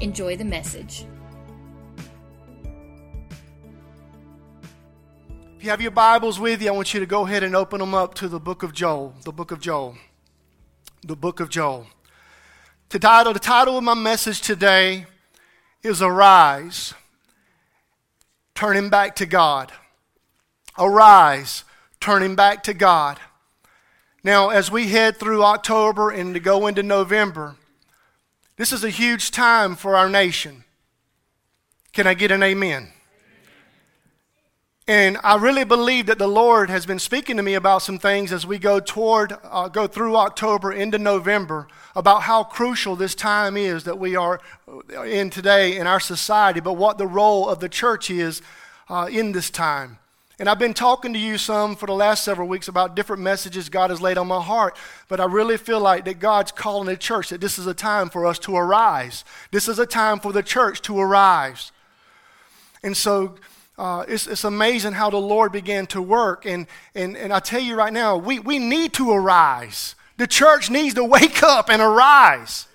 Enjoy the message. If you have your Bibles with you, I want you to go ahead and open them up to the book of Joel. The book of Joel. The book of Joel. The title, the title of my message today is Arise, Turning Back to God. Arise, Turning Back to God. Now, as we head through October and to go into November, this is a huge time for our nation. Can I get an amen? And I really believe that the Lord has been speaking to me about some things as we go toward, uh, go through October into November about how crucial this time is that we are in today in our society, but what the role of the church is uh, in this time. And I've been talking to you some for the last several weeks about different messages God has laid on my heart. But I really feel like that God's calling the church that this is a time for us to arise. This is a time for the church to arise. And so uh, it's, it's amazing how the Lord began to work. And, and, and I tell you right now, we, we need to arise. The church needs to wake up and arise.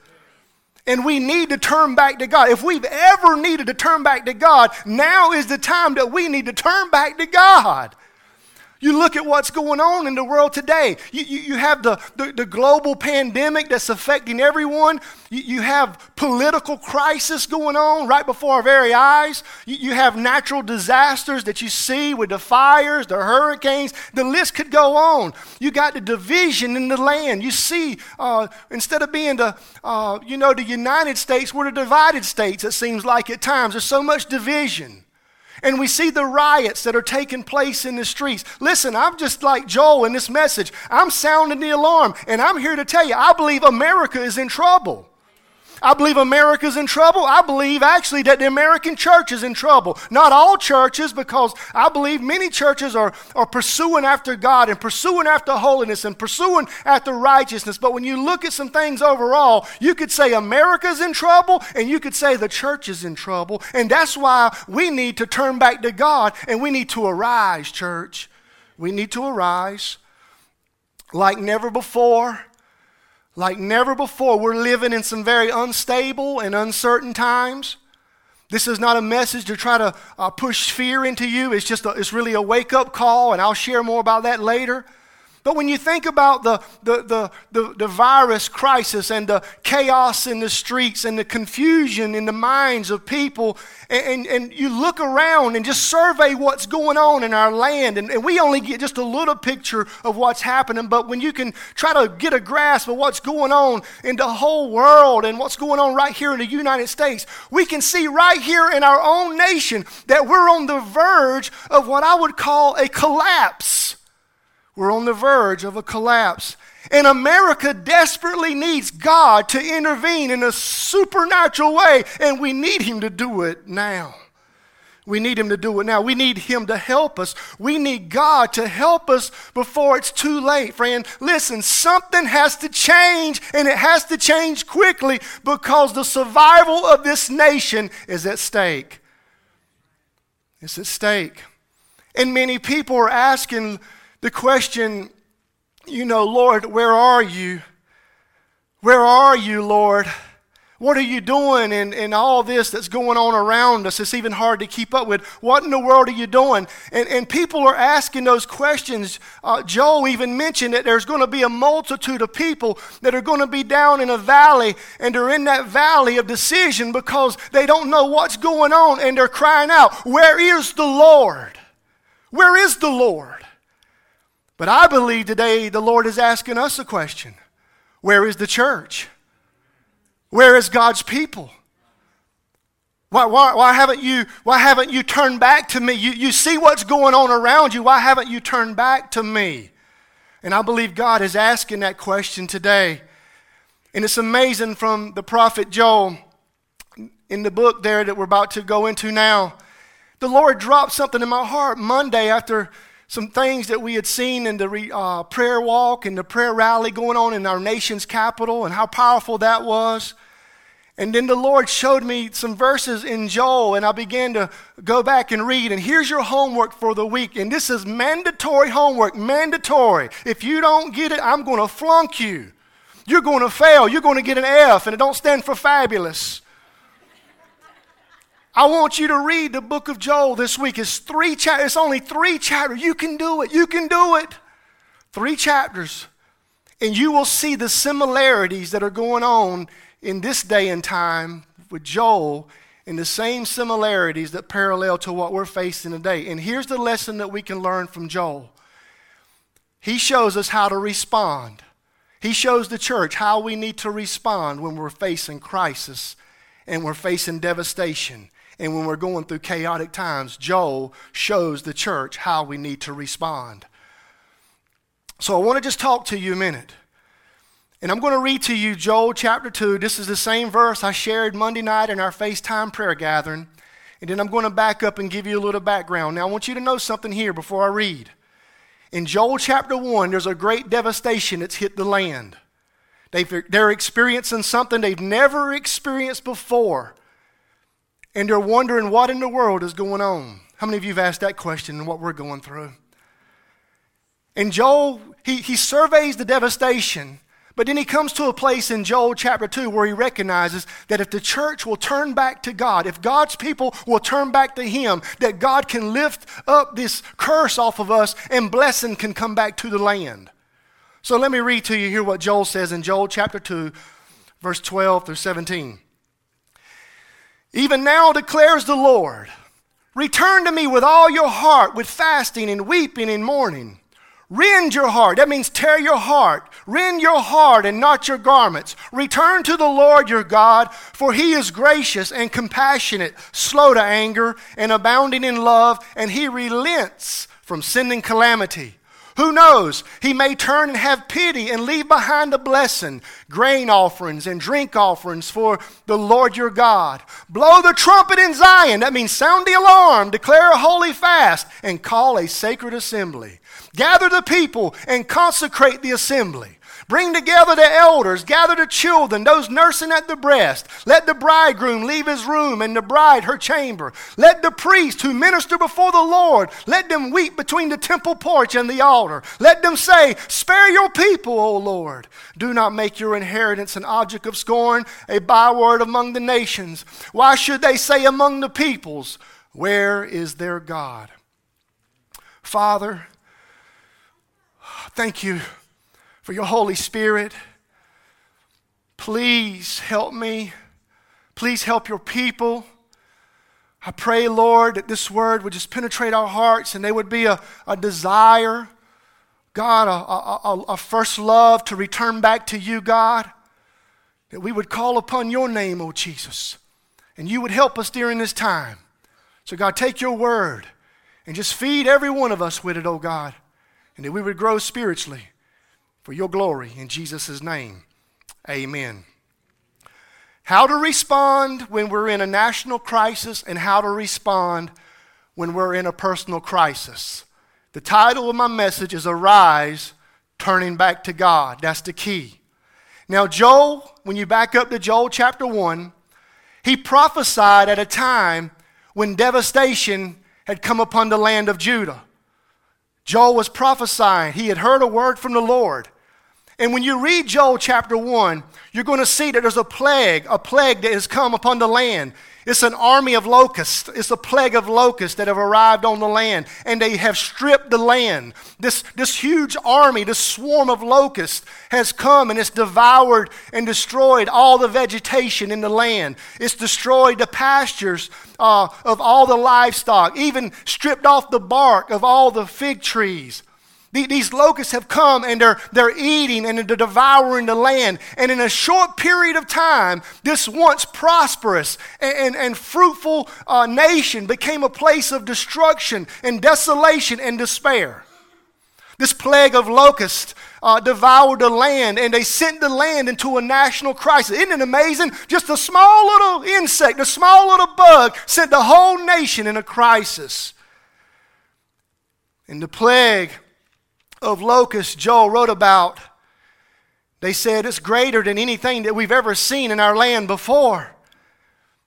And we need to turn back to God. If we've ever needed to turn back to God, now is the time that we need to turn back to God. You look at what's going on in the world today. You, you, you have the, the, the, global pandemic that's affecting everyone. You, you, have political crisis going on right before our very eyes. You, you have natural disasters that you see with the fires, the hurricanes. The list could go on. You got the division in the land. You see, uh, instead of being the, uh, you know, the United States, we're the divided states, it seems like at times. There's so much division. And we see the riots that are taking place in the streets. Listen, I'm just like Joel in this message. I'm sounding the alarm, and I'm here to tell you I believe America is in trouble. I believe America's in trouble. I believe actually that the American church is in trouble. Not all churches, because I believe many churches are, are pursuing after God and pursuing after holiness and pursuing after righteousness. But when you look at some things overall, you could say America's in trouble and you could say the church is in trouble. And that's why we need to turn back to God and we need to arise, church. We need to arise like never before like never before. We're living in some very unstable and uncertain times. This is not a message to try to uh, push fear into you. It's just a, it's really a wake up call, and I'll share more about that later. But when you think about the, the, the, the, the virus crisis and the chaos in the streets and the confusion in the minds of people, and, and, and, you look around and just survey what's going on in our land, and, and we only get just a little picture of what's happening, but when you can try to get a grasp of what's going on in the whole world and what's going on right here in the United States, we can see right here in our own nation that we're on the verge of what I would call a collapse. We're on the verge of a collapse. And America desperately needs God to intervene in a supernatural way, and we need Him to do it now. We need Him to do it now. We need Him to help us. We need God to help us before it's too late, friend. Listen, something has to change, and it has to change quickly because the survival of this nation is at stake. It's at stake. And many people are asking, the question, you know, Lord, where are you? Where are you, Lord? What are you doing in, in all this that's going on around us? It's even hard to keep up with. What in the world are you doing? And, and people are asking those questions. Uh, Joel even mentioned that there's going to be a multitude of people that are going to be down in a valley, and they're in that valley of decision because they don't know what's going on, and they're crying out, Where is the Lord? Where is the Lord? But I believe today the Lord is asking us a question Where is the church? Where is God's people? Why, why, why, haven't you, why haven't you turned back to me? You, you see what's going on around you. Why haven't you turned back to me? And I believe God is asking that question today. And it's amazing from the prophet Joel. in the book there that we're about to go into now, the Lord dropped something in my heart Monday after some things that we had seen in the uh, prayer walk and the prayer rally going on in our nation's capital and how powerful that was. And then the Lord showed me some verses in Joel, and I began to go back and read. And here's your homework for the week. And this is mandatory homework, mandatory. If you don't get it, I'm going to flunk you. You're going to fail. You're going to get an F, and it don't stand for fabulous. I want you to read the book of Joel this week. It's three chapters. It's only three chapters. You can do it. You can do it. Three chapters. And you will see the similarities that are going on in this day and time with Joel and the same similarities that parallel to what we're facing today. And here's the lesson that we can learn from Joel he shows us how to respond. He shows the church how we need to respond when we're facing crisis and we're facing devastation and when we're going through chaotic times. Joel shows the church how we need to respond. So I want to just talk to you a minute and I'm going to read to you Joel chapter 2. This is the same verse I shared Monday night in our FaceTime prayer gathering. And then I'm going to back up and give you a little background. Now, I want you to know something here before I read. In Joel chapter 1, there's a great devastation that's hit the land. they they're experiencing something they've never experienced before. And they're wondering what in the world is going on. How many of you have asked that question and what we're going through? And Joel, he, he surveys the devastation but then he comes to a place in Joel chapter 2 where he recognizes that if the church will turn back to God, if God's people will turn back to him, that God can lift up this curse off of us and blessing can come back to the land. So let me read to you here what Joel says in Joel chapter 2, verse 12 through 17. Even now declares the Lord, return to me with all your heart, with fasting and weeping and mourning. Rend your heart. That means tear your heart. Rend your heart and not your garments. Return to the Lord your God, for he is gracious and compassionate, slow to anger, and abounding in love, and he relents from sending calamity. Who knows? He may turn and have pity and leave behind a blessing, grain offerings and drink offerings for the Lord your God. Blow the trumpet in Zion. That means sound the alarm, declare a holy fast, and call a sacred assembly. Gather the people and consecrate the assembly. Bring together the elders, gather the children, those nursing at the breast. Let the bridegroom leave his room and the bride her chamber. Let the priests who minister before the Lord, let them weep between the temple porch and the altar. Let them say, Spare your people, O Lord. Do not make your inheritance an object of scorn, a byword among the nations. Why should they say among the peoples, Where is their God? Father, thank you for your Holy Spirit. Please help me. Please help your people. I pray, Lord, that this word would just penetrate our hearts and there would be a, a desire, God, a, a, a first love to return back to you, God. That we would call upon your name, O Jesus, and you would help us during this time. So, God, take your word and just feed every one of us with it, oh God, and that we would grow spiritually for your glory. In Jesus' name, amen. How to respond when we're in a national crisis and how to respond when we're in a personal crisis. The title of my message is Arise, Turning Back to God. That's the key. Now, Joel, when you back up to Joel chapter 1, he prophesied at a time when devastation had come upon the land of Judah. Joel was prophesying. He had heard a word from the Lord. And when you read Joel chapter 1, you're going to see that there's a plague, a plague that has come upon the land. It's an army of locusts. It's a plague of locusts that have arrived on the land, and they have stripped the land. This, this huge army, this swarm of locusts, has come and it's devoured and destroyed all the vegetation in the land. It's destroyed the pastures uh, of all the livestock, even stripped off the bark of all the fig trees. These locusts have come and they're, they're eating and they're devouring the land. And in a short period of time, this once prosperous and, and, and fruitful uh, nation became a place of destruction and desolation and despair. This plague of locusts uh, devoured the land and they sent the land into a national crisis. Isn't it amazing? Just a small little insect, a small little bug sent the whole nation in a crisis. And the plague of locusts Joel wrote about, they said it's greater than anything that we've ever seen in our land before.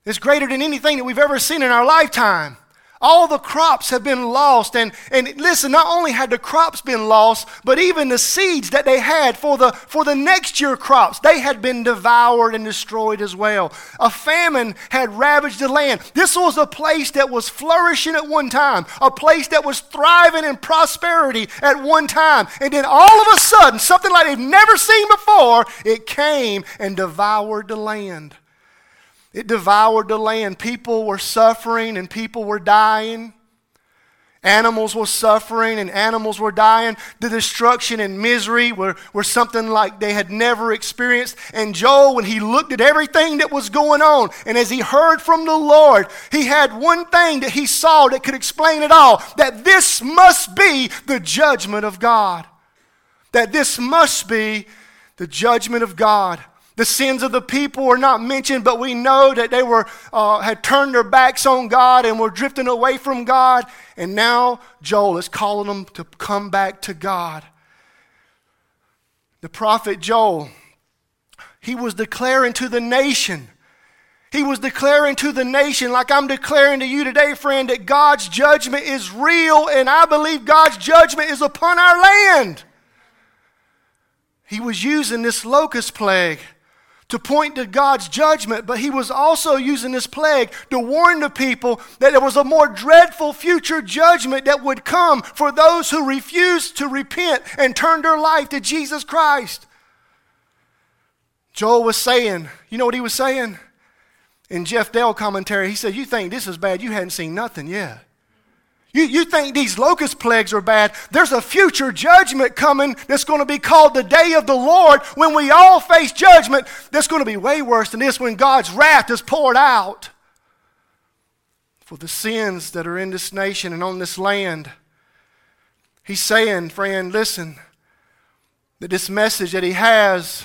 It's greater than anything that we've ever seen in our lifetime. All the crops have been lost. And, and listen, not only had the crops been lost, but even the seeds that they had for the, for the next year crops, they had been devoured and destroyed as well. A famine had ravaged the land. This was a place that was flourishing at one time, a place that was thriving in prosperity at one time. And then all of a sudden, something like they've never seen before, it came and devoured the land. It devoured the land. People were suffering and people were dying. Animals were suffering and animals were dying. The destruction and misery were, were something like they had never experienced. And Joel, when he looked at everything that was going on, and as he heard from the Lord, he had one thing that he saw that could explain it all that this must be the judgment of God. That this must be the judgment of God. The sins of the people were not mentioned, but we know that they were, uh, had turned their backs on God and were drifting away from God. And now Joel is calling them to come back to God. The prophet Joel, he was declaring to the nation, he was declaring to the nation, like I'm declaring to you today, friend, that God's judgment is real, and I believe God's judgment is upon our land. He was using this locust plague to point to God's judgment, but he was also using this plague to warn the people that there was a more dreadful future judgment that would come for those who refused to repent and turn their life to Jesus Christ. Joel was saying, you know what he was saying? In Jeff Dale commentary, he said, You think this is bad? You hadn't seen nothing yet. You, you think these locust plagues are bad? There's a future judgment coming that's going to be called the day of the Lord when we all face judgment that's going to be way worse than this when God's wrath is poured out for the sins that are in this nation and on this land. He's saying, friend, listen, that this message that he has,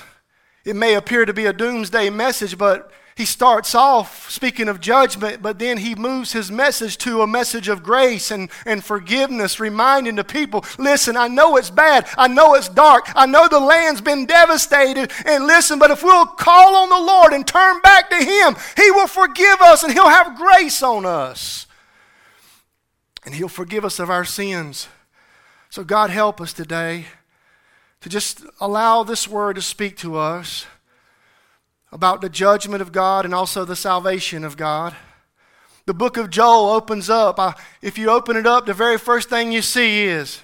it may appear to be a doomsday message, but he starts off speaking of judgment, but then he moves his message to a message of grace and, and forgiveness, reminding the people listen, I know it's bad. I know it's dark. I know the land's been devastated. And listen, but if we'll call on the Lord and turn back to Him, He will forgive us and He'll have grace on us. And He'll forgive us of our sins. So, God, help us today to just allow this word to speak to us about the judgment of God and also the salvation of God. The book of Joel opens up. Uh, if you open it up, the very first thing you see is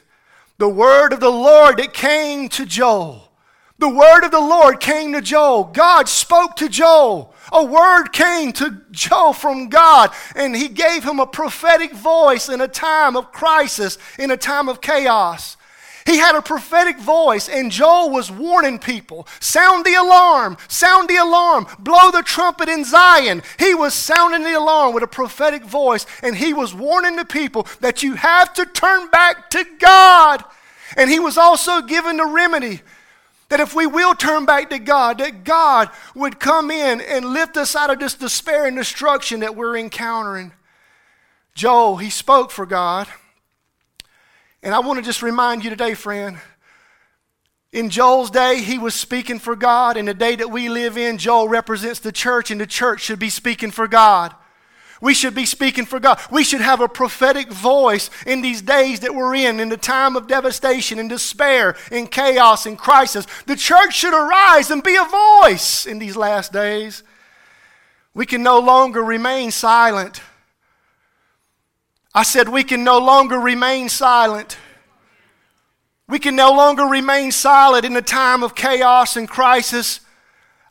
the word of the Lord that came to Joel. The word of the Lord came to Joel. God spoke to Joel. A word came to Joel from God, and he gave him a prophetic voice in a time of crisis, in a time of chaos. He had a prophetic voice, and Joel was warning people sound the alarm, sound the alarm, blow the trumpet in Zion. He was sounding the alarm with a prophetic voice, and he was warning the people that you have to turn back to God. And he was also given the remedy that if we will turn back to God, that God would come in and lift us out of this despair and destruction that we're encountering. Joel, he spoke for God. And I want to just remind you today, friend. In Joel's day, he was speaking for God. In the day that we live in, Joel represents the church, and the church should be speaking for God. We should be speaking for God. We should have a prophetic voice in these days that we're in, in the time of devastation and despair, in chaos and crisis. The church should arise and be a voice in these last days. We can no longer remain silent. I said, we can no longer remain silent. We can no longer remain silent in a time of chaos and crisis.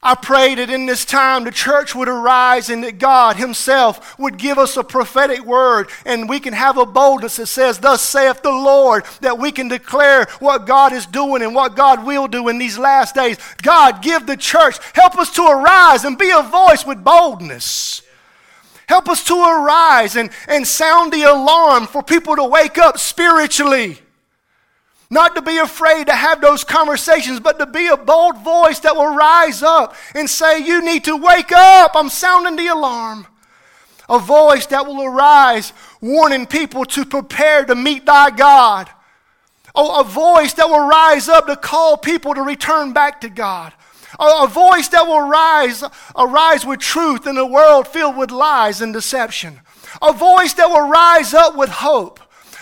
I pray that in this time the church would arise and that God Himself would give us a prophetic word and we can have a boldness that says, Thus saith the Lord, that we can declare what God is doing and what God will do in these last days. God, give the church, help us to arise and be a voice with boldness. Help us to arise and, and sound the alarm for people to wake up spiritually. Not to be afraid to have those conversations, but to be a bold voice that will rise up and say, You need to wake up. I'm sounding the alarm. A voice that will arise, warning people to prepare to meet thy God. Oh, a voice that will rise up to call people to return back to God. A, a voice that will rise, arise with truth in a world filled with lies and deception. A voice that will rise up with hope.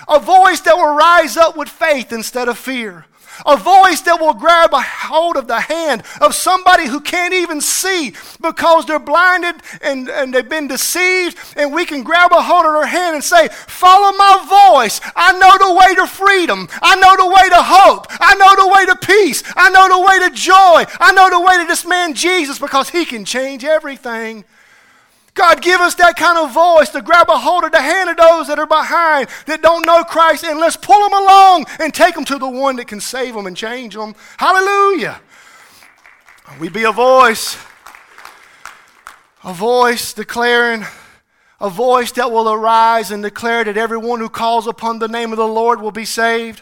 A voice that will rise up with faith instead of fear. A voice that will grab a hold of the hand of somebody who can't even see because they're blinded and, and they've been deceived. And we can grab a hold of their hand and say, Follow my voice. I know the way to freedom. I know the way to hope. I know the way to peace. I know the way to joy. I know the way to this man Jesus because he can change everything. God, give us that kind of voice to grab a hold of the hand of those that are behind that don't know Christ and let's pull them along and take them to the one that can save them and change them. Hallelujah. We be a voice, a voice declaring, a voice that will arise and declare that everyone who calls upon the name of the Lord will be saved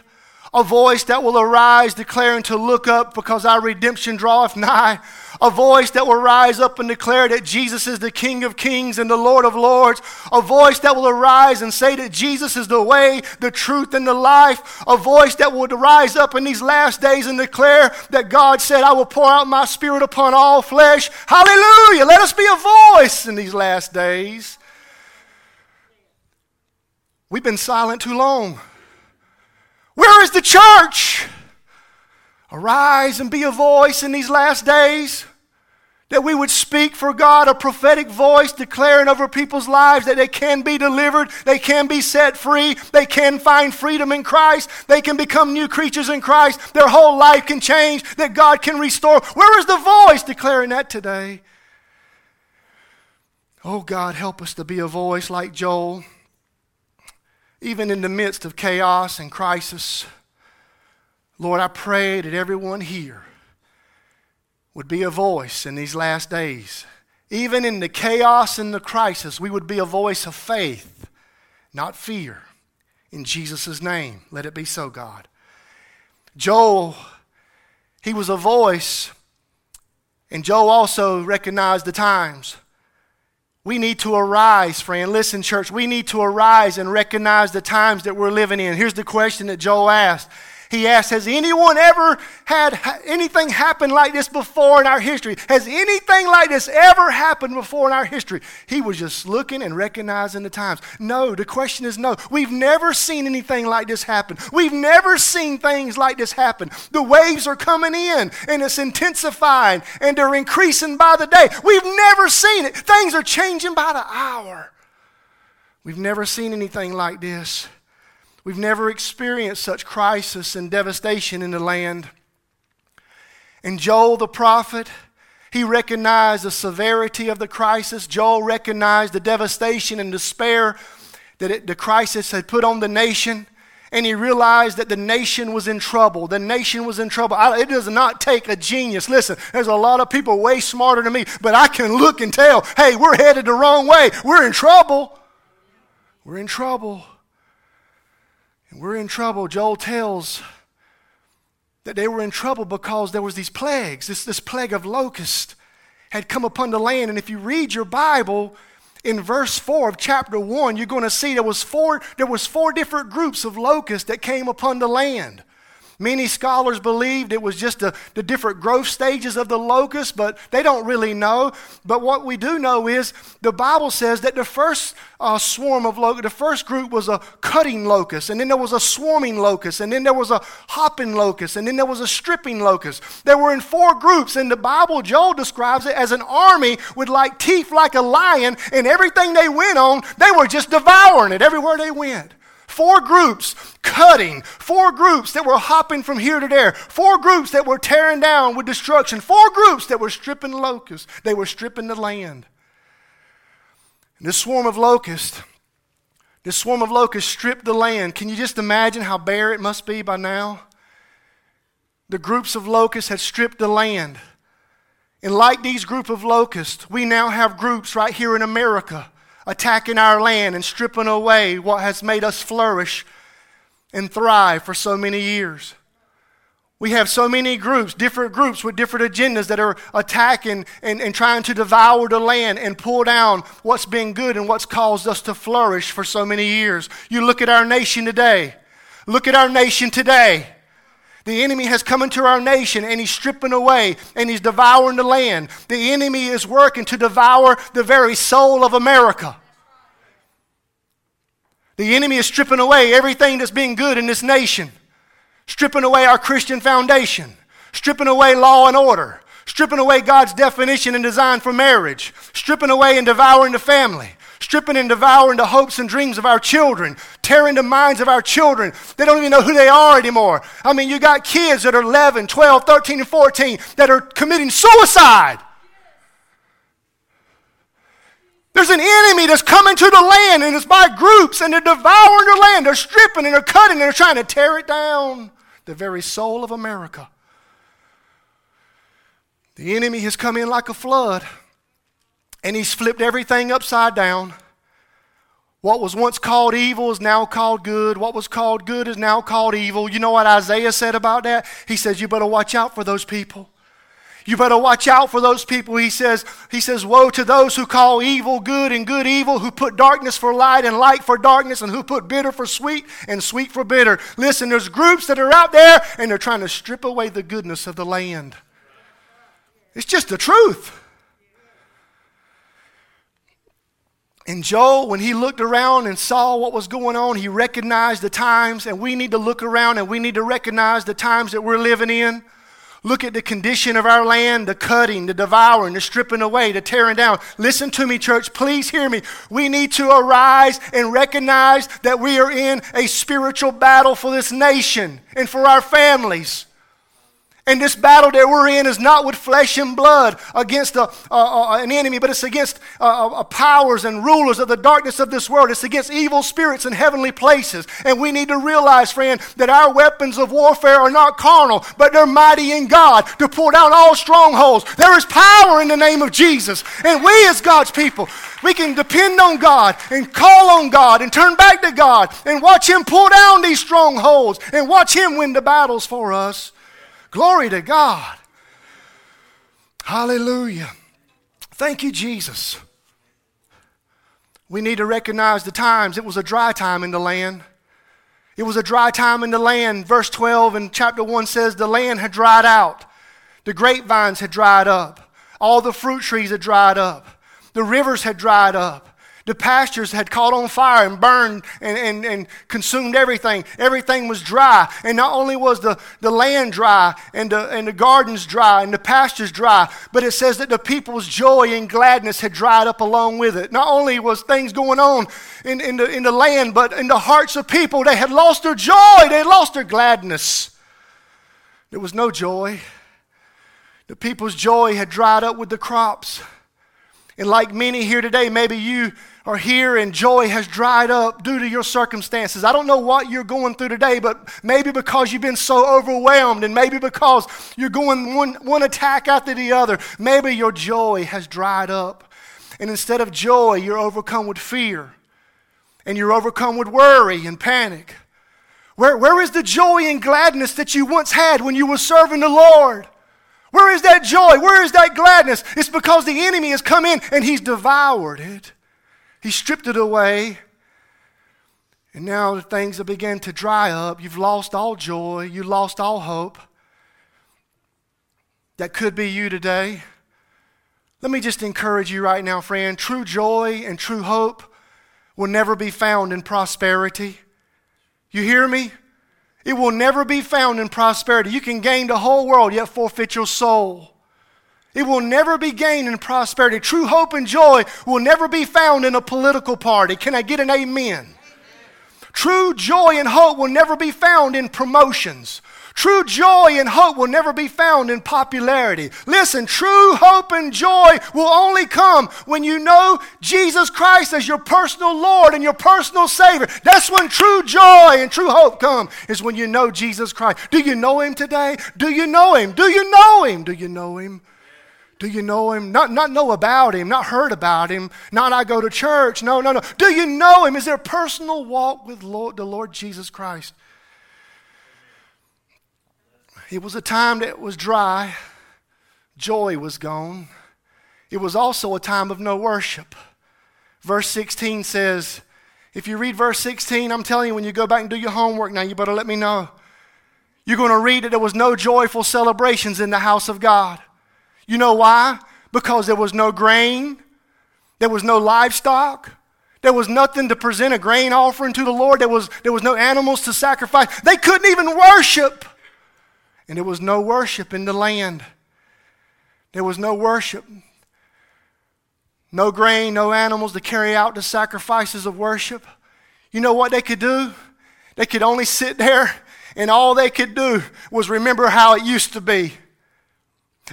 a voice that will arise declaring to look up because our redemption draweth nigh, a voice that will rise up and declare that Jesus is the King of kings and the Lord of lords, a voice that will arise and say that Jesus is the way, the truth, and the life, a voice that will rise up in these last days and declare that God said, I will pour out my spirit upon all flesh. Hallelujah! Let us be a voice in these last days. We've been silent too long. Where is the church? Arise and be a voice in these last days. That we would speak for God a prophetic voice declaring over people's lives that they can be delivered, they can be set free, they can find freedom in Christ, they can become new creatures in Christ, their whole life can change, that God can restore. Where is the voice declaring that today? Oh God, help us to be a voice like Joel even in the midst of chaos and crisis, Lord, I pray that everyone here would be a voice in these last days. Even in the chaos and the crisis, we would be a voice of faith, not fear. In Jesus' name, let it be so, God. Joel, he was a voice, and Joel also recognized the times. We need to arise, friend. Listen, church, we need to arise and recognize the times that we're living in. Here's the question that Joel asked he asked, Has anyone ever had anything happen like this before in our history? Has anything like this ever happened before in our history? He was just looking and recognizing the times. No, the question is no. We've never seen anything like this happen. We've never seen things like this happen. The waves are coming in and it's intensifying and they're increasing by the day. We've never seen it. Things are changing by the hour. We've never seen anything like this. We've never experienced such crisis and devastation in the land. And Joel the prophet, he recognized the severity of the crisis. Joel recognized the devastation and despair that it, the crisis had put on the nation. And he realized that the nation was in trouble. The nation was in trouble. I, it does not take a genius. Listen, there's a lot of people way smarter than me, but I can look and tell hey, we're headed the wrong way. We're in trouble. We're in trouble. And we're in trouble. Joel tells that they were in trouble because there was these plagues. This, this plague of locusts had come upon the land. And if you read your Bible, in verse 4 of chapter 1, you're going to see there was four, there was four different groups of locusts that came upon the land. Many scholars believed it was just the, different growth stages of the locust, but they don't really know. But what we do know is the Bible says that the first uh, swarm of locusts, the first group was a cutting locust, and then there was a swarming locust, and then there was a hopping locust, and then there was a stripping locust. They were in four groups, and the Bible, Joel describes it as an army with like teeth like a lion, and everything they went on, they were just devouring it everywhere they went. Four groups cutting, four groups that were hopping from here to there, four groups that were tearing down with destruction, four groups that were stripping locusts, they were stripping the land. And this swarm of locusts, this swarm of locusts stripped the land. Can you just imagine how bare it must be by now? The groups of locusts had stripped the land. And like these group of locusts, we now have groups right here in America attacking our land and stripping away what has made us flourish. and thrive for so many years. We have so many groups, different groups with different agendas that are attacking and, and trying to devour the land and pull down what's been good and what's caused us to flourish for so many years. You look at our nation today. Look at our nation today. The enemy has come into our nation and he's stripping away and he's devouring the land. The enemy is working to devour the very soul of America. The enemy is stripping away everything that's been good in this nation. Stripping away our Christian foundation, stripping away law and order, stripping away God's definition and design for marriage, stripping away and devouring the family, stripping and devouring the hopes and dreams of our children, tearing the minds of our children. They don't even know who they are anymore. I mean, you got kids that are 11, 12, 13, and 14 that are committing suicide. There's an enemy that's coming to the land and it's by groups and they're devouring the land. They're stripping and they're cutting and they're trying to tear it down the very soul of America. The enemy has come in like a flood and he's flipped everything upside down. What was once called evil is now called good. What was called good is now called evil. You know what Isaiah said about that? He says, You better watch out for those people. You better watch out for those people. He says, he says, Woe to those who call evil good and good evil, who put darkness for light and light for darkness, and who put bitter for sweet and sweet for bitter. Listen, there's groups that are out there and they're trying to strip away the goodness of the land. It's just the truth. And Joel, when he looked around and saw what was going on, he recognized the times, and we need to look around and we need to recognize the times that we're living in. Look at the condition of our land, the cutting, the devouring, the stripping away, the tearing down. Listen to me, church. Please hear me. We need to arise and recognize that we are in a spiritual battle for this nation and for our families. And this battle that we're in is not with flesh and blood against a, an enemy, but it's against uh, powers and rulers of the darkness of this world. It's against evil spirits in heavenly places. And we need to realize, friend, that our weapons of warfare are not carnal, but they're mighty in God to pull down all strongholds. There is power in the name of Jesus. And we, as God's people, we can depend on God and call on God and turn back to God and watch Him pull down these strongholds and watch Him win the battles for us. Glory to God. Hallelujah. Thank you, Jesus. We need to recognize the times. It was a dry time in the land. It was a dry time in the land. Verse 12 in chapter 1 says the land had dried out. The grapevines had dried up. All the fruit trees had dried up. The rivers had dried up. The pastures had caught on fire and burned and, and, and consumed everything. Everything was dry. And not only was the, the land dry and the, and the gardens dry and the pastures dry, but it says that the people's joy and gladness had dried up along with it. Not only was things going on in, in, the, in the land, but in the hearts of people, they had lost their joy, they lost their gladness. There was no joy. The people's joy had dried up with the crops. And like many here today, maybe you are here and joy has dried up due to your circumstances. I don't know what you're going through today, but maybe because you've been so overwhelmed and maybe because you're going one, one attack after the other, maybe your joy has dried up. And instead of joy, you're overcome with fear and you're overcome with worry and panic. Where, where is the joy and gladness that you once had when you were serving the Lord? Where is that joy? Where is that gladness? It's because the enemy has come in and he's devoured it. He stripped it away. And now things have begun to dry up. You've lost all joy. You lost all hope. That could be you today. Let me just encourage you right now, friend. True joy and true hope will never be found in prosperity. You hear me? It will never be found in prosperity. You can gain the whole world, yet forfeit your soul. It will never be gained in prosperity. True hope and joy will never be found in a political party. Can I get an amen? amen? True joy and hope will never be found in promotions. True joy and hope will never be found in popularity. Listen, true hope and joy will only come when you know Jesus Christ as your personal Lord and your personal Savior. That's when true joy and true hope come, is when you know Jesus Christ. Do you know Him today? Do you know Him? Do you know Him? Do you know Him? Do you know him? Not, not know about him, not heard about him, not I go to church. No, no, no. Do you know him? Is there a personal walk with Lord, the Lord Jesus Christ? It was a time that was dry, joy was gone. It was also a time of no worship. Verse 16 says, if you read verse 16, I'm telling you, when you go back and do your homework now, you better let me know. You're going to read that there was no joyful celebrations in the house of God. You know why? Because there was no grain, there was no livestock, there was nothing to present a grain offering to the Lord, there was, there was no animals to sacrifice. They couldn't even worship. And there was no worship in the land. There was no worship. No grain, no animals to carry out the sacrifices of worship. You know what they could do? They could only sit there and all they could do was remember how it used to be.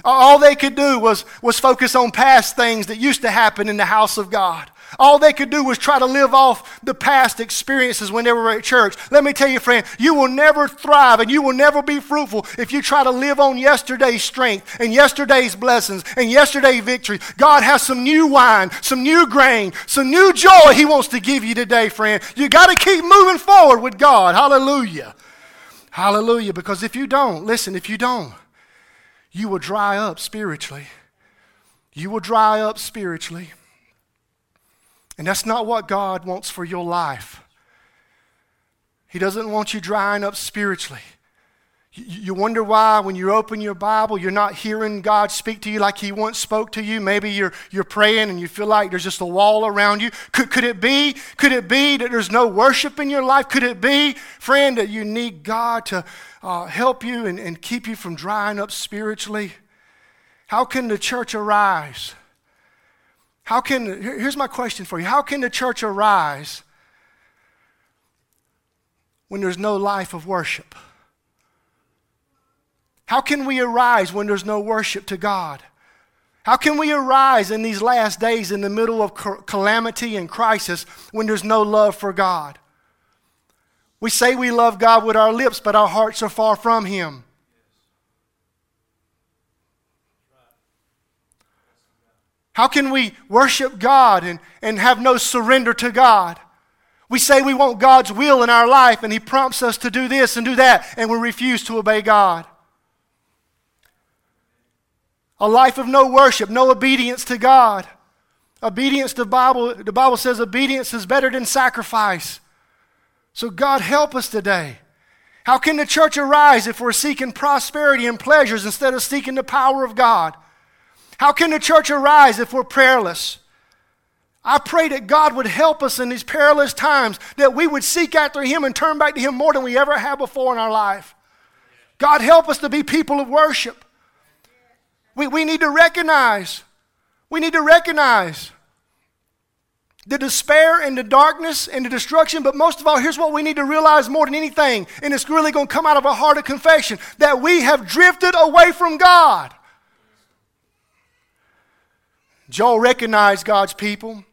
All they could do was, was focus on past things that used to happen in the house of God. All they could do was try to live off the past experiences when they were at church. Let me tell you, friend, you will never thrive and you will never be fruitful if you try to live on yesterday's strength and yesterday's blessings and yesterday's victory. God has some new wine, some new grain, some new joy He wants to give you today, friend. You got to keep moving forward with God. Hallelujah. Hallelujah. Because if you don't, listen, if you don't, you will dry up spiritually. You will dry up spiritually. And that's not what God wants for your life. He doesn't want you drying up spiritually. You wonder why, when you open your Bible, you're not hearing God speak to you like He once spoke to you. Maybe you're, you're praying and you feel like there's just a wall around you. Could, could it be? Could it be that there's no worship in your life? Could it be, friend, that you need God to uh, help you and, and keep you from drying up spiritually? How can the church arise? How can, here's my question for you How can the church arise when there's no life of worship? How can we arise when there's no worship to God? How can we arise in these last days in the middle of calamity and crisis when there's no love for God? We say we love God with our lips, but our hearts are far from Him. How can we worship God and, and have no surrender to God? We say we want God's will in our life, and He prompts us to do this and do that, and we refuse to obey God. A life of no worship, no obedience to God. Obedience to Bible, the Bible says obedience is better than sacrifice. So God help us today. How can the church arise if we're seeking prosperity and pleasures instead of seeking the power of God? How can the church arise if we're prayerless? I pray that God would help us in these perilous times, that we would seek after Him and turn back to Him more than we ever have before in our life. God, help us to be people of worship. We, we need to recognize, we need to recognize the despair and the darkness and the destruction. But most of all, here's what we need to realize more than anything, and it's really going to come out of a heart of confession that we have drifted away from God. Joel recognized God's people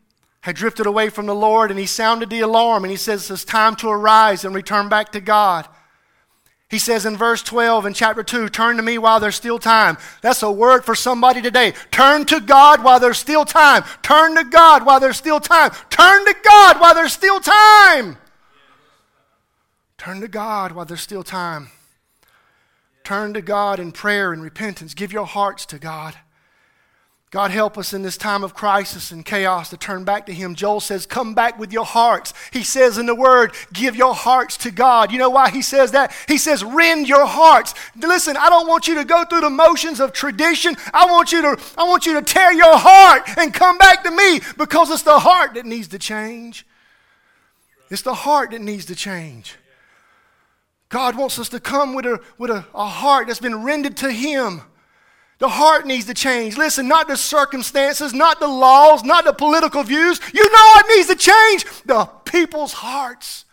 had drifted away from the Lord, and he sounded the alarm, and he says it's time to arise and return back to God. He says in verse 12 in chapter 2, turn to me while there's still time. That's a word for somebody today. Turn to God while there's still time. Turn to God while there's still time. Turn to God while there's still time. Turn to God while there's still time. Turn to God in prayer and repentance. Give your hearts to God. God, help us in this time of crisis and chaos to turn back to Him. Joel says, Come back with your hearts. He says in the Word, Give your hearts to God. You know why He says that? He says, Rend your hearts. Listen, I don't want you to go through the motions of tradition. I want you to, I want you to tear your heart and come back to me because it's the heart that needs to change. It's the heart that needs to change. God wants us to come with a, with a, a heart that's been rendered to Him. The heart needs to change. Listen, not the circumstances, not the laws, not the political views. You know what needs to change? The people's hearts.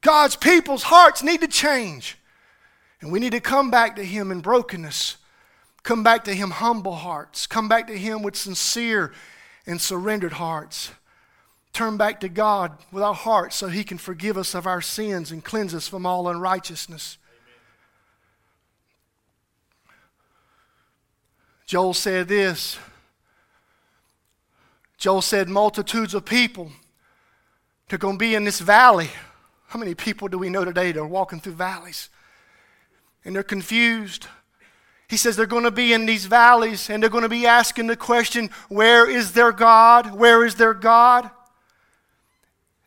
God's people's hearts need to change. And we need to come back to Him in brokenness. Come back to Him humble hearts. Come back to Him with sincere and surrendered hearts. Turn back to God with our hearts so He can forgive us of our sins and cleanse us from all unrighteousness. Joel said this. Joel said, multitudes of people are going to be in this valley. How many people do we know today that are walking through valleys? and they're confused. He says they're going to be in these valleys and they're going to be asking the question, Where is their God? Where is their God?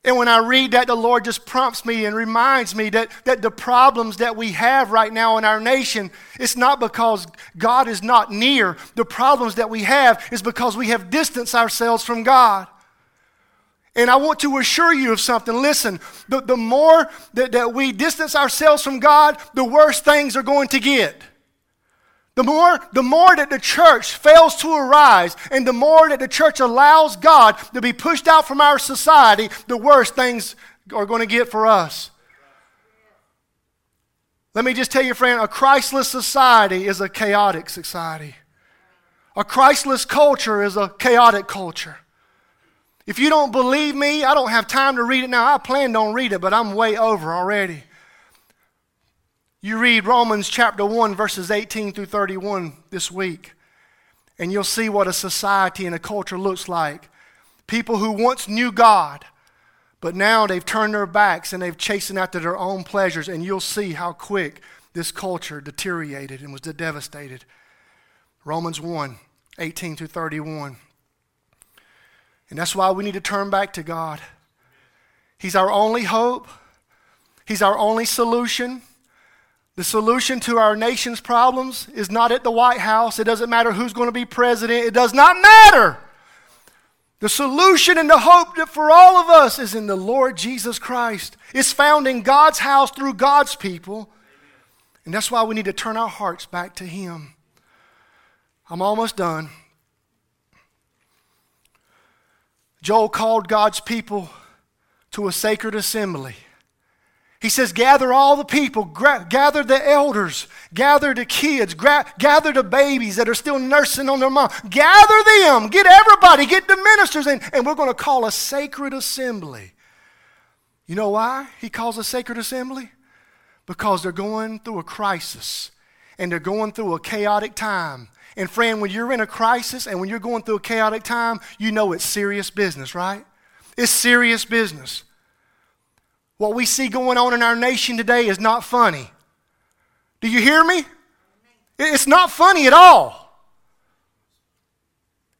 And when I read that, the Lord just prompts me and reminds me that, that the problems that we have right now in our nation, it's not because God is not near. The problems that we have is because we have distanced ourselves from God. And I want to assure you of something. Listen, the, the more that, that we distance ourselves from God, the worse things are going to get. The more, the more that the church fails to arise and the more that the church allows God to be pushed out from our society, the worse things are going to get for us. Let me just tell you, friend, a Christless society is a chaotic society. A Christless culture is a chaotic culture. If you don't believe me, I don't have time to read it now. I planned on read it, but I'm way over already. You read Romans chapter 1, verses 18 through 31 this week, and you'll see what a society and a culture looks like. People who once knew God, but now they've turned their backs and they've chasing after their own pleasures, and you'll see how quick this culture deteriorated and was devastated. Romans 1, 18 through 31. And that's why we need to turn back to God. He's our only hope, He's our only solution. The solution to our nation's problems is not at the White House. It doesn't matter who's going to be president. It does not matter. The solution and the hope for all of us is in the Lord Jesus Christ. It's found in God's house through God's people. And that's why we need to turn our hearts back to Him. I'm almost done. Joel called God's people to a sacred assembly. He says, gather all the people, gra- gather the elders, gather the kids, gra- gather the babies that are still nursing on their mom. Gather them, get everybody, get the ministers, and, and we're going to call a sacred assembly. You know why he calls a sacred assembly? Because they're going through a crisis and they're going through a chaotic time. And friend, when you're in a crisis and when you're going through a chaotic time, you know it's serious business, right? It's serious business. What we see going on in our nation today is not funny. Do you hear me? It's not funny at all.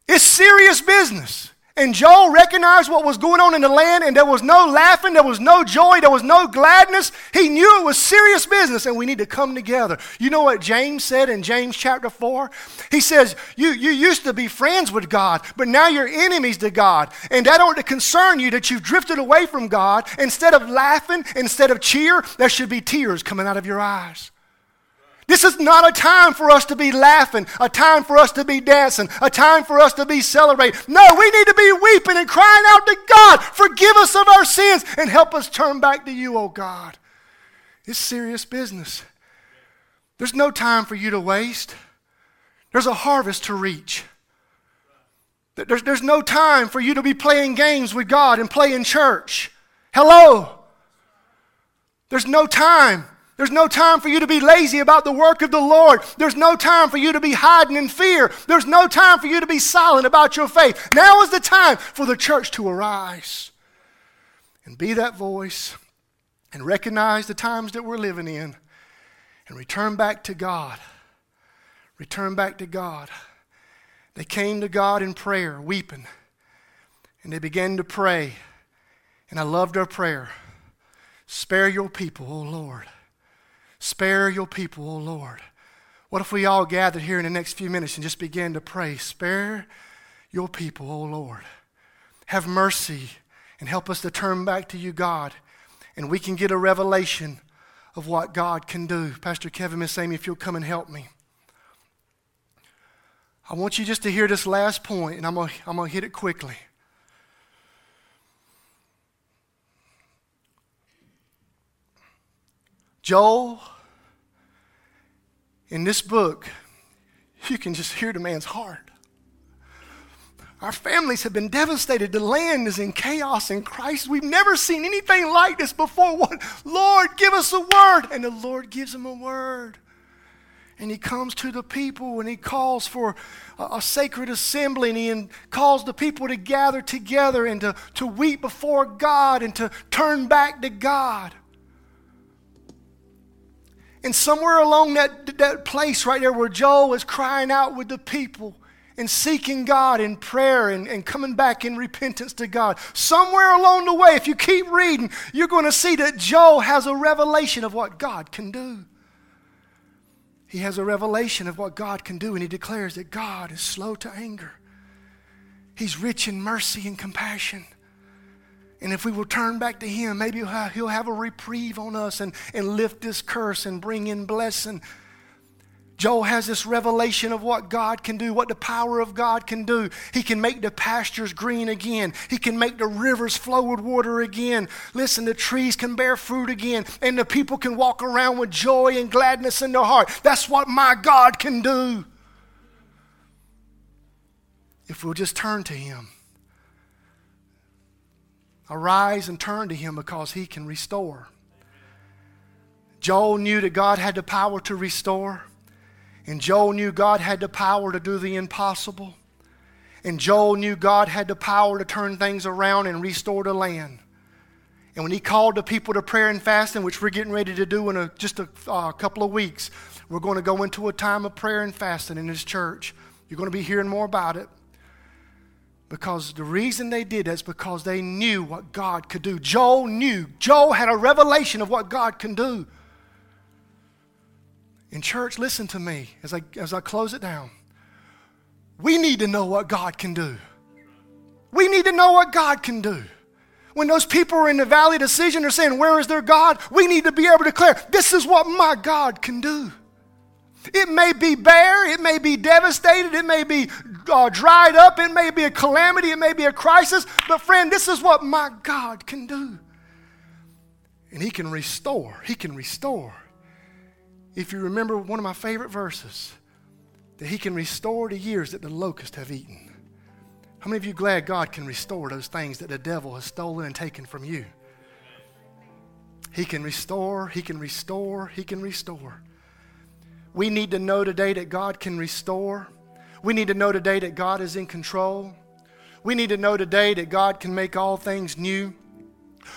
It's serious business. And Joel recognized what was going on in the land, and there was no laughing, there was no joy, there was no gladness. He knew it was serious business, and we need to come together. You know what James said in James chapter 4? He says, You, you used to be friends with God, but now you're enemies to God. And that ought to concern you that you've drifted away from God. Instead of laughing, instead of cheer, there should be tears coming out of your eyes. This is not a time for us to be laughing, a time for us to be dancing, a time for us to be celebrating. No, we need to be weeping and crying out to God, forgive us of our sins and help us turn back to you, oh God. It's serious business. There's no time for you to waste. There's a harvest to reach. There's, there's no time for you to be playing games with God and playing church. Hello. There's no time. There's no time for you to be lazy about the work of the Lord. There's no time for you to be hiding in fear. There's no time for you to be silent about your faith. Now is the time for the church to arise and be that voice and recognize the times that we're living in and return back to God. Return back to God. They came to God in prayer, weeping, and they began to pray. And I loved their prayer. Spare your people, O Lord. Spare your people, O Lord. What if we all gathered here in the next few minutes and just began to pray? Spare your people, O Lord. Have mercy and help us to turn back to you, God. And we can get a revelation of what God can do. Pastor Kevin, Miss Amy, if you'll come and help me. I want you just to hear this last point, and I'm going to hit it quickly. Joel, in this book, you can just hear the man's heart. Our families have been devastated. The land is in chaos and Christ. We've never seen anything like this before. Lord, give us a word. And the Lord gives him a word. And he comes to the people and he calls for a, a sacred assembly and he calls the people to gather together and to, to weep before God and to turn back to God. And somewhere along that, that place right there where Joel was crying out with the people and seeking God in prayer and, and coming back in repentance to God, somewhere along the way, if you keep reading, you're going to see that Joel has a revelation of what God can do. He has a revelation of what God can do, and he declares that God is slow to anger. He's rich in mercy and compassion. And if we will turn back to Him, maybe He'll have, a reprieve on us and, and lift this curse and bring in blessing. Joel has this revelation of what God can do, what the power of God can do. He can make the pastures green again. He can make the rivers flow with water again. Listen, the trees can bear fruit again, and the people can walk around with joy and gladness in their heart. That's what my God can do. If we'll just turn to Him. Arise and turn to him because he can restore. Joel knew that God had the power to restore. And Joel knew God had the power to do the impossible. And Joel knew God had the power to turn things around and restore the land. And when he called the people to prayer and fasting, which we're getting ready to do in a, just a uh, couple of weeks, we're going to go into a time of prayer and fasting in his church. You're going to be hearing more about it. Because the reason they did that is because they knew what God could do. Joel knew. Joel had a revelation of what God can do. In church, listen to me as I, as I close it down. We need to know what God can do. We need to know what God can do. When those people are in the valley decision, they're saying, Where is their God? We need to be able to declare, This is what my God can do. It may be bare, it may be devastated, it may be uh, dried up, it may be a calamity, it may be a crisis, but friend, this is what my God can do. And He can restore. He can restore. If you remember one of my favorite verses, that He can restore the years that the locusts have eaten. How many of you glad God can restore those things that the devil has stolen and taken from you? He can restore, He can restore, He can restore. We need to know today that God can restore. We need to know today that God is in control. We need to know today that God can make all things new.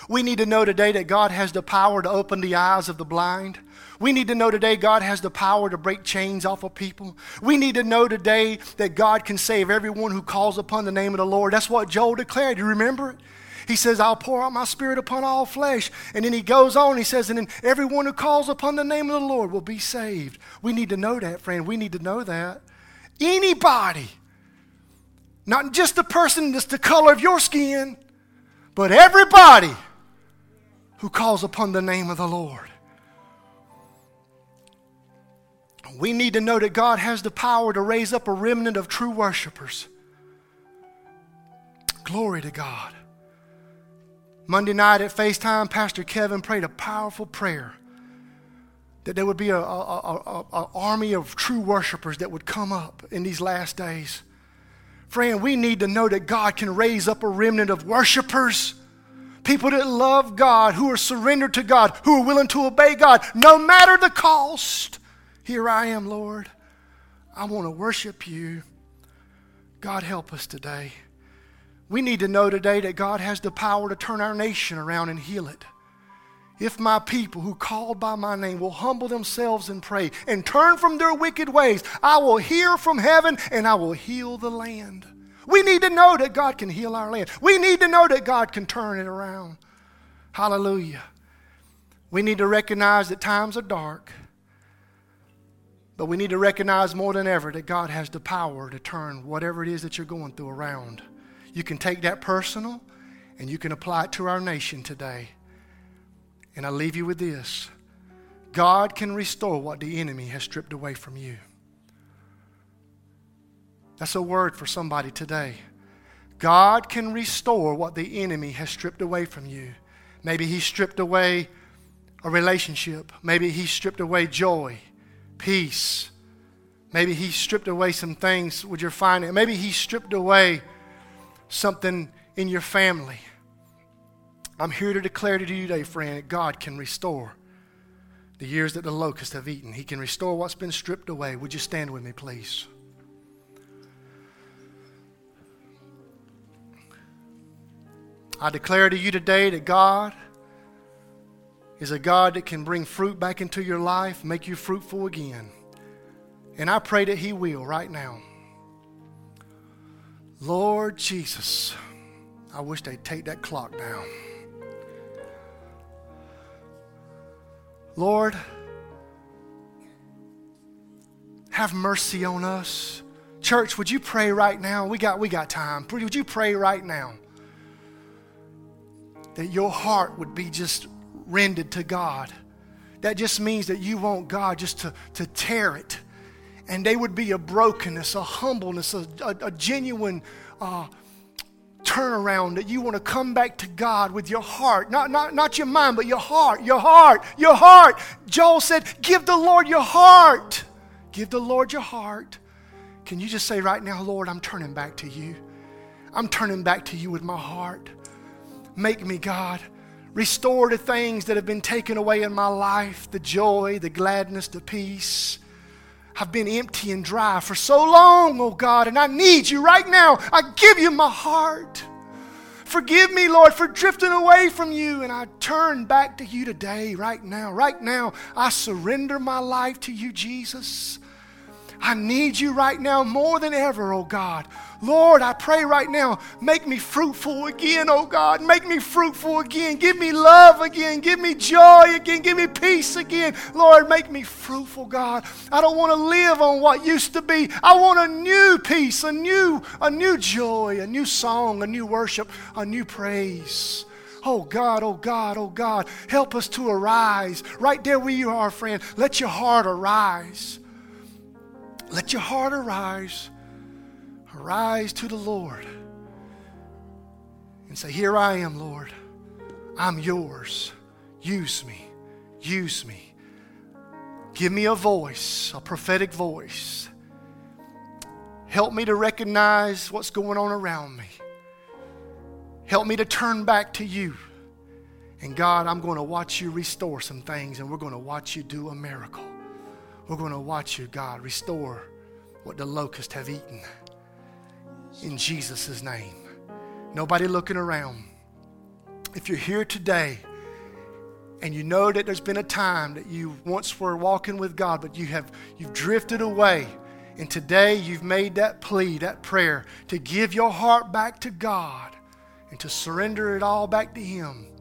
We need to know today that God has the power to open the eyes of the blind. We need to know today God has the power to break chains off of people. We need to know today that God can save everyone who calls upon the name of the Lord. That's what Joel declared. You remember it? He says, I'll pour out my spirit upon all flesh. And then he goes on, he says, and then everyone who calls upon the name of the Lord will be saved. We need to know that, friend. We need to know that. Anybody, not just the person that's the color of your skin, but everybody who calls upon the name of the Lord. We need to know that God has the power to raise up a remnant of true worshipers. Glory to God. Monday night at FaceTime, Pastor Kevin prayed a powerful prayer that there would be an army of true worshipers that would come up in these last days. Friend, we need to know that God can raise up a remnant of worshipers, people that love God, who are surrendered to God, who are willing to obey God, no matter the cost. Here I am, Lord. I want to worship you. God, help us today. We need to know today that God has the power to turn our nation around and heal it. If my people who called by my name will humble themselves and pray and turn from their wicked ways, I will hear from heaven and I will heal the land. We need to know that God can heal our land. We need to know that God can turn it around. Hallelujah. We need to recognize that times are dark, but we need to recognize more than ever that God has the power to turn whatever it is that you're going through around. You can take that personal and you can apply it to our nation today. And I leave you with this God can restore what the enemy has stripped away from you. That's a word for somebody today. God can restore what the enemy has stripped away from you. Maybe he stripped away a relationship. Maybe he stripped away joy, peace. Maybe he stripped away some things with your finance. Maybe he stripped away something in your family. I'm here to declare to you today, friend, God can restore the years that the locusts have eaten. He can restore what's been stripped away. Would you stand with me, please? I declare to you today that God is a God that can bring fruit back into your life, make you fruitful again. And I pray that He will right now. Lord Jesus, I wish they'd take that clock down. Lord, have mercy on us. Church, would you pray right now? We got, we got time. Would you pray right now that your heart would be just rendered to God? That just means that you want God just to, to tear it. And they would be a brokenness, a humbleness, a, a, a genuine uh, turnaround that you want to come back to God with your heart. Not, not, not your mind, but your heart, your heart, your heart. Joel said, Give the Lord your heart. Give the Lord your heart. Can you just say right now, Lord, I'm turning back to you? I'm turning back to you with my heart. Make me, God. Restore the things that have been taken away in my life the joy, the gladness, the peace. I've been empty and dry for so long, oh God, and I need you right now. I give you my heart. Forgive me, Lord, for drifting away from you, and I turn back to you today, right now. Right now, I surrender my life to you, Jesus. I need you right now more than ever, oh God. Lord, I pray right now, make me fruitful again, oh God. Make me fruitful again. Give me love again. Give me joy again. Give me peace again. Lord, make me fruitful, God. I don't want to live on what used to be. I want a new peace, a new, a new joy, a new song, a new worship, a new praise. Oh God, oh God, oh God, help us to arise. Right there where you are, friend, let your heart arise. Let your heart arise. Arise to the Lord and say, Here I am, Lord. I'm yours. Use me. Use me. Give me a voice, a prophetic voice. Help me to recognize what's going on around me. Help me to turn back to you. And God, I'm going to watch you restore some things, and we're going to watch you do a miracle. We're going to watch you, God, restore what the locusts have eaten. In Jesus' name. Nobody looking around. If you're here today and you know that there's been a time that you once were walking with God, but you have you've drifted away, and today you've made that plea, that prayer to give your heart back to God and to surrender it all back to Him.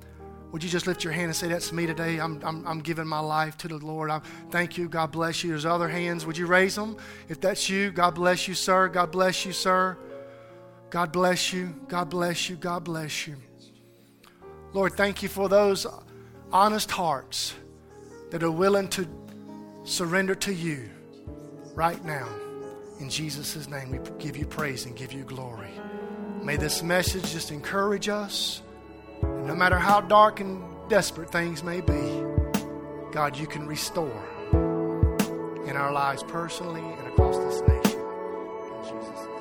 Would you just lift your hand and say, That's me today? I'm, I'm, I'm giving my life to the Lord. I thank you. God bless you. There's other hands. Would you raise them? If that's you, God bless you, sir. God bless you, sir. God bless you. God bless you. God bless you. Lord, thank you for those honest hearts that are willing to surrender to you right now. In Jesus' name, we give you praise and give you glory. May this message just encourage us. And no matter how dark and desperate things may be, God, you can restore in our lives personally and across this nation. In Jesus' name.